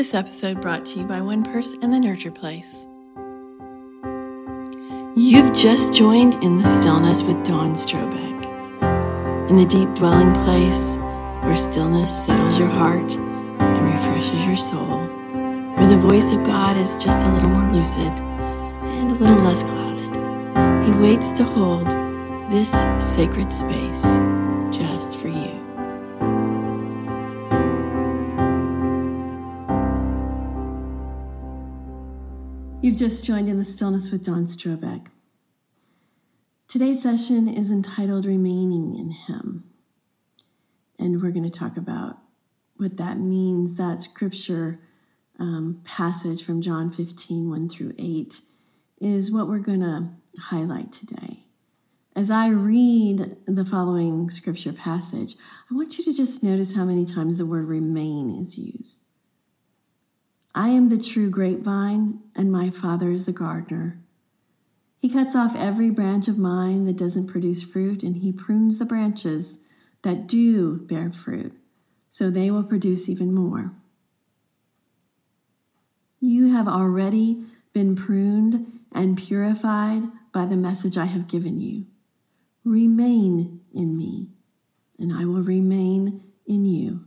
This episode brought to you by One Purse and the Nurture Place. You've just joined in the stillness with Dawn Strobeck. In the deep dwelling place where stillness settles your heart and refreshes your soul, where the voice of God is just a little more lucid and a little less clouded. He waits to hold this sacred space just for you. Just joined in the stillness with Dawn Strobeck. Today's session is entitled Remaining in Him. And we're going to talk about what that means. That scripture um, passage from John 15, 1 through 8, is what we're going to highlight today. As I read the following scripture passage, I want you to just notice how many times the word remain is used. I am the true grapevine, and my Father is the gardener. He cuts off every branch of mine that doesn't produce fruit, and he prunes the branches that do bear fruit, so they will produce even more. You have already been pruned and purified by the message I have given you. Remain in me, and I will remain in you.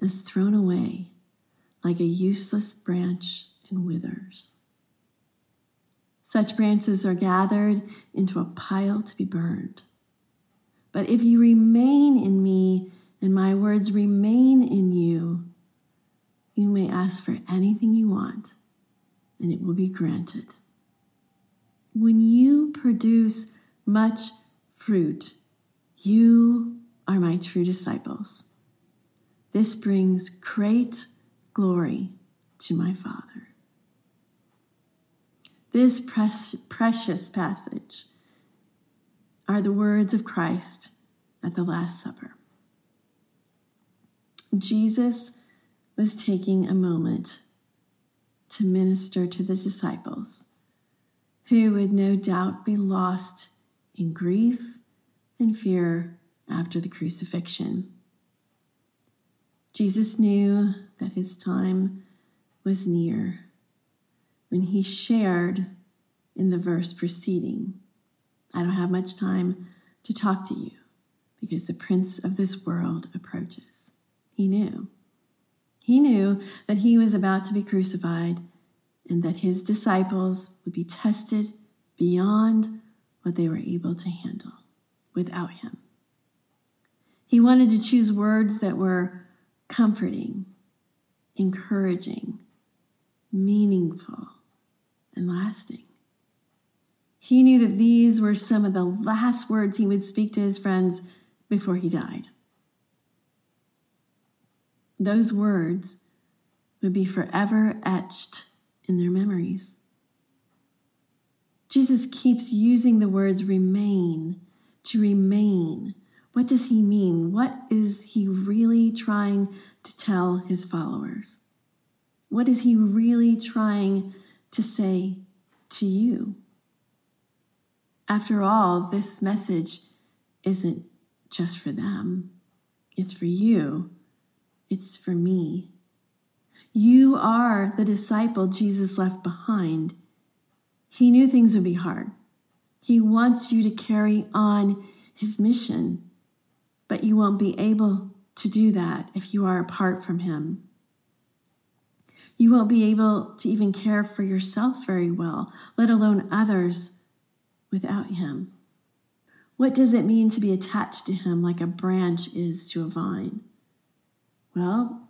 is thrown away like a useless branch and withers. Such branches are gathered into a pile to be burned. But if you remain in me and my words remain in you, you may ask for anything you want and it will be granted. When you produce much fruit, you are my true disciples. This brings great glory to my Father. This precious passage are the words of Christ at the Last Supper. Jesus was taking a moment to minister to the disciples who would no doubt be lost in grief and fear after the crucifixion. Jesus knew that his time was near when he shared in the verse preceding. I don't have much time to talk to you because the prince of this world approaches. He knew. He knew that he was about to be crucified and that his disciples would be tested beyond what they were able to handle without him. He wanted to choose words that were comforting, encouraging, meaningful, and lasting. He knew that these were some of the last words he would speak to his friends before he died. Those words would be forever etched in their memories. Jesus keeps using the words remain to remain what does he mean? What is he really trying to tell his followers? What is he really trying to say to you? After all, this message isn't just for them, it's for you, it's for me. You are the disciple Jesus left behind. He knew things would be hard. He wants you to carry on his mission but you won't be able to do that if you are apart from Him. You won't be able to even care for yourself very well, let alone others, without Him. What does it mean to be attached to Him like a branch is to a vine? Well,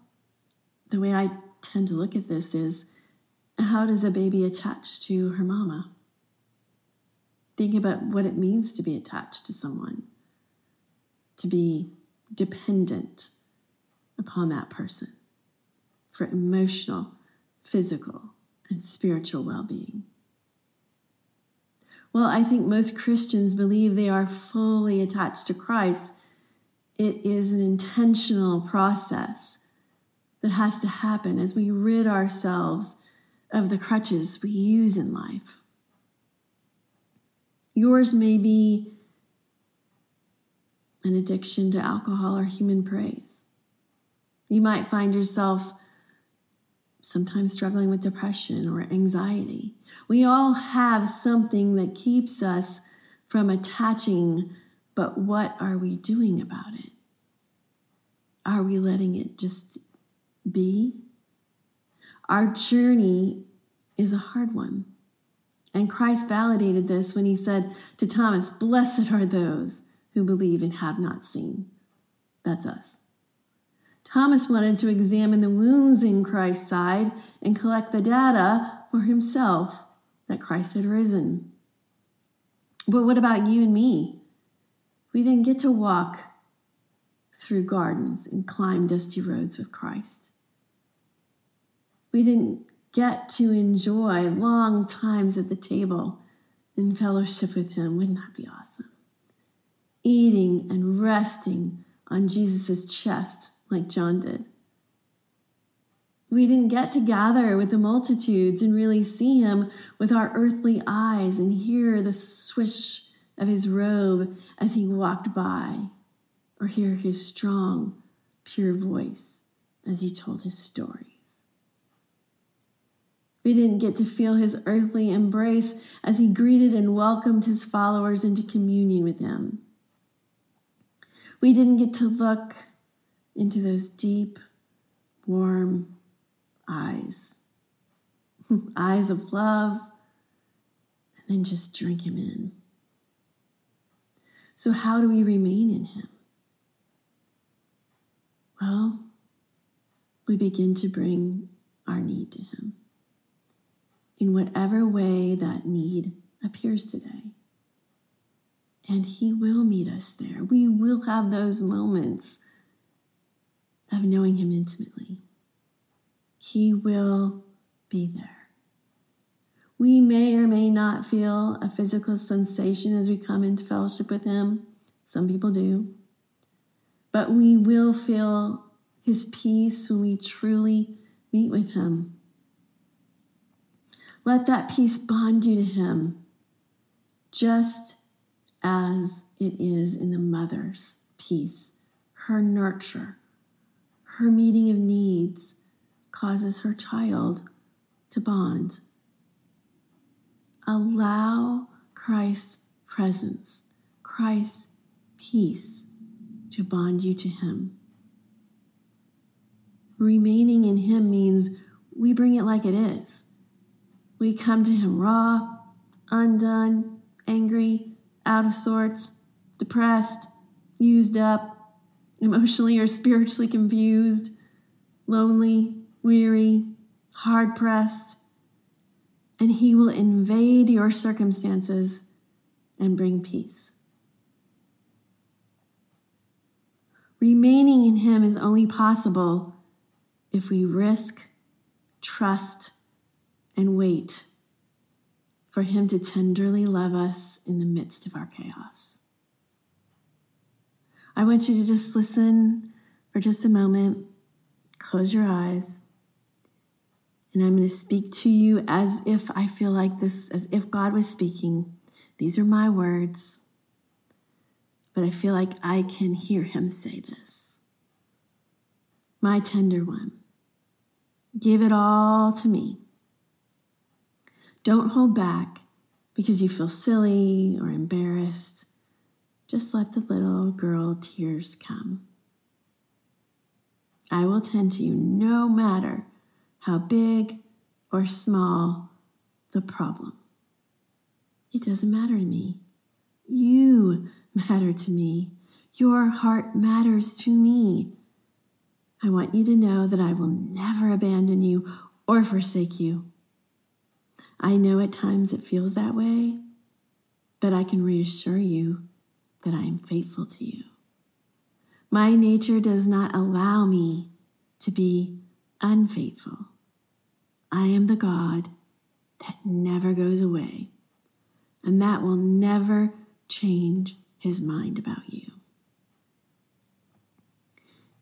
the way I tend to look at this is how does a baby attach to her mama? Think about what it means to be attached to someone to be dependent upon that person for emotional, physical and spiritual well being. Well, I think most Christians believe they are fully attached to Christ. It is an intentional process that has to happen as we rid ourselves of the crutches we use in life. Yours may be an addiction to alcohol or human praise. You might find yourself sometimes struggling with depression or anxiety. We all have something that keeps us from attaching, but what are we doing about it? Are we letting it just be? Our journey is a hard one. And Christ validated this when he said to Thomas, Blessed are those who believe and have not seen. That's us. Thomas wanted to examine the wounds in Christ's side and collect the data for himself that Christ had risen. But what about you and me? We didn't get to walk through gardens and climb dusty roads with Christ. We didn't get to enjoy long times at the table in fellowship with Him. Wouldn't that be awesome? Eating and resting on Jesus' chest like John did. We didn't get to gather with the multitudes and really see him with our earthly eyes and hear the swish of his robe as he walked by, or hear his strong, pure voice as he told his stories. We didn't get to feel his earthly embrace as he greeted and welcomed his followers into communion with him. We didn't get to look into those deep, warm eyes, eyes of love, and then just drink him in. So, how do we remain in him? Well, we begin to bring our need to him in whatever way that need appears today. And He will meet us there. We will have those moments of knowing Him intimately. He will be there. We may or may not feel a physical sensation as we come into fellowship with Him. Some people do. But we will feel His peace when we truly meet with Him. Let that peace bond you to Him, just as it is in the mother's peace. Her nurture, her meeting of needs causes her child to bond. Allow Christ's presence, Christ's peace to bond you to Him. Remaining in Him means we bring it like it is. We come to Him raw, undone, angry, out of sorts, depressed, used up, emotionally or spiritually confused, lonely, weary, hard pressed. And He will invade your circumstances and bring peace. Remaining in Him is only possible if we risk, trust, and wait for Him to tenderly love us in the midst of our chaos. I want you to just listen for just a moment, close your eyes, and I'm going to speak to you as if I feel like this, as if God was speaking. These are my words, but I feel like I can hear Him say this. My tender one, give it all to me. Don't hold back because you feel silly or embarrassed. Just let the little girl tears come. I will tend to you no matter how big or small the problem. It doesn't matter to me. You matter to me. Your heart matters to me. I want you to know that I will never abandon you or forsake you. I know at times it feels that way, but I can reassure you that I am faithful to you. My nature does not allow me to be unfaithful. I am the God that never goes away and that will never change his mind about you.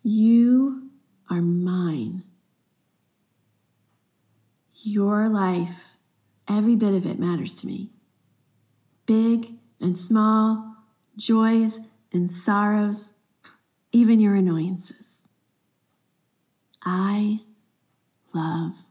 You are mine. Your life, every bit of it matters to me. Big and small, joys and sorrows, even your annoyances. I love